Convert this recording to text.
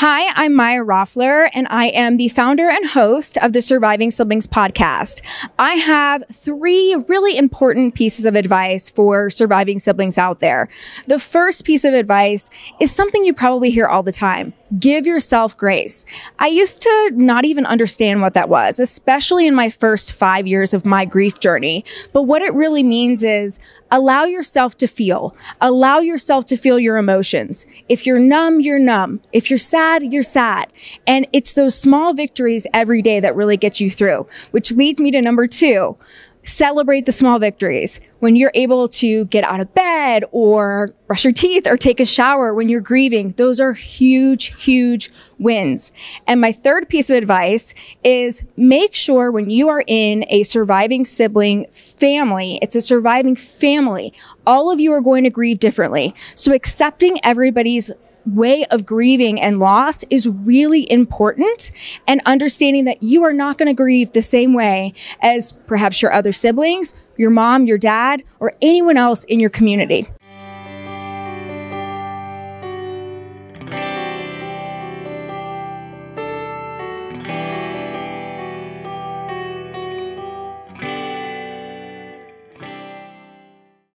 Hi, I'm Maya Roffler, and I am the founder and host of the Surviving Siblings podcast. I have three really important pieces of advice for surviving siblings out there. The first piece of advice is something you probably hear all the time. Give yourself grace. I used to not even understand what that was, especially in my first five years of my grief journey. But what it really means is allow yourself to feel. Allow yourself to feel your emotions. If you're numb, you're numb. If you're sad, you're sad. And it's those small victories every day that really get you through, which leads me to number two celebrate the small victories. When you're able to get out of bed or brush your teeth or take a shower when you're grieving, those are huge, huge wins. And my third piece of advice is make sure when you are in a surviving sibling family, it's a surviving family. All of you are going to grieve differently. So accepting everybody's way of grieving and loss is really important and understanding that you are not going to grieve the same way as perhaps your other siblings, your mom, your dad, or anyone else in your community.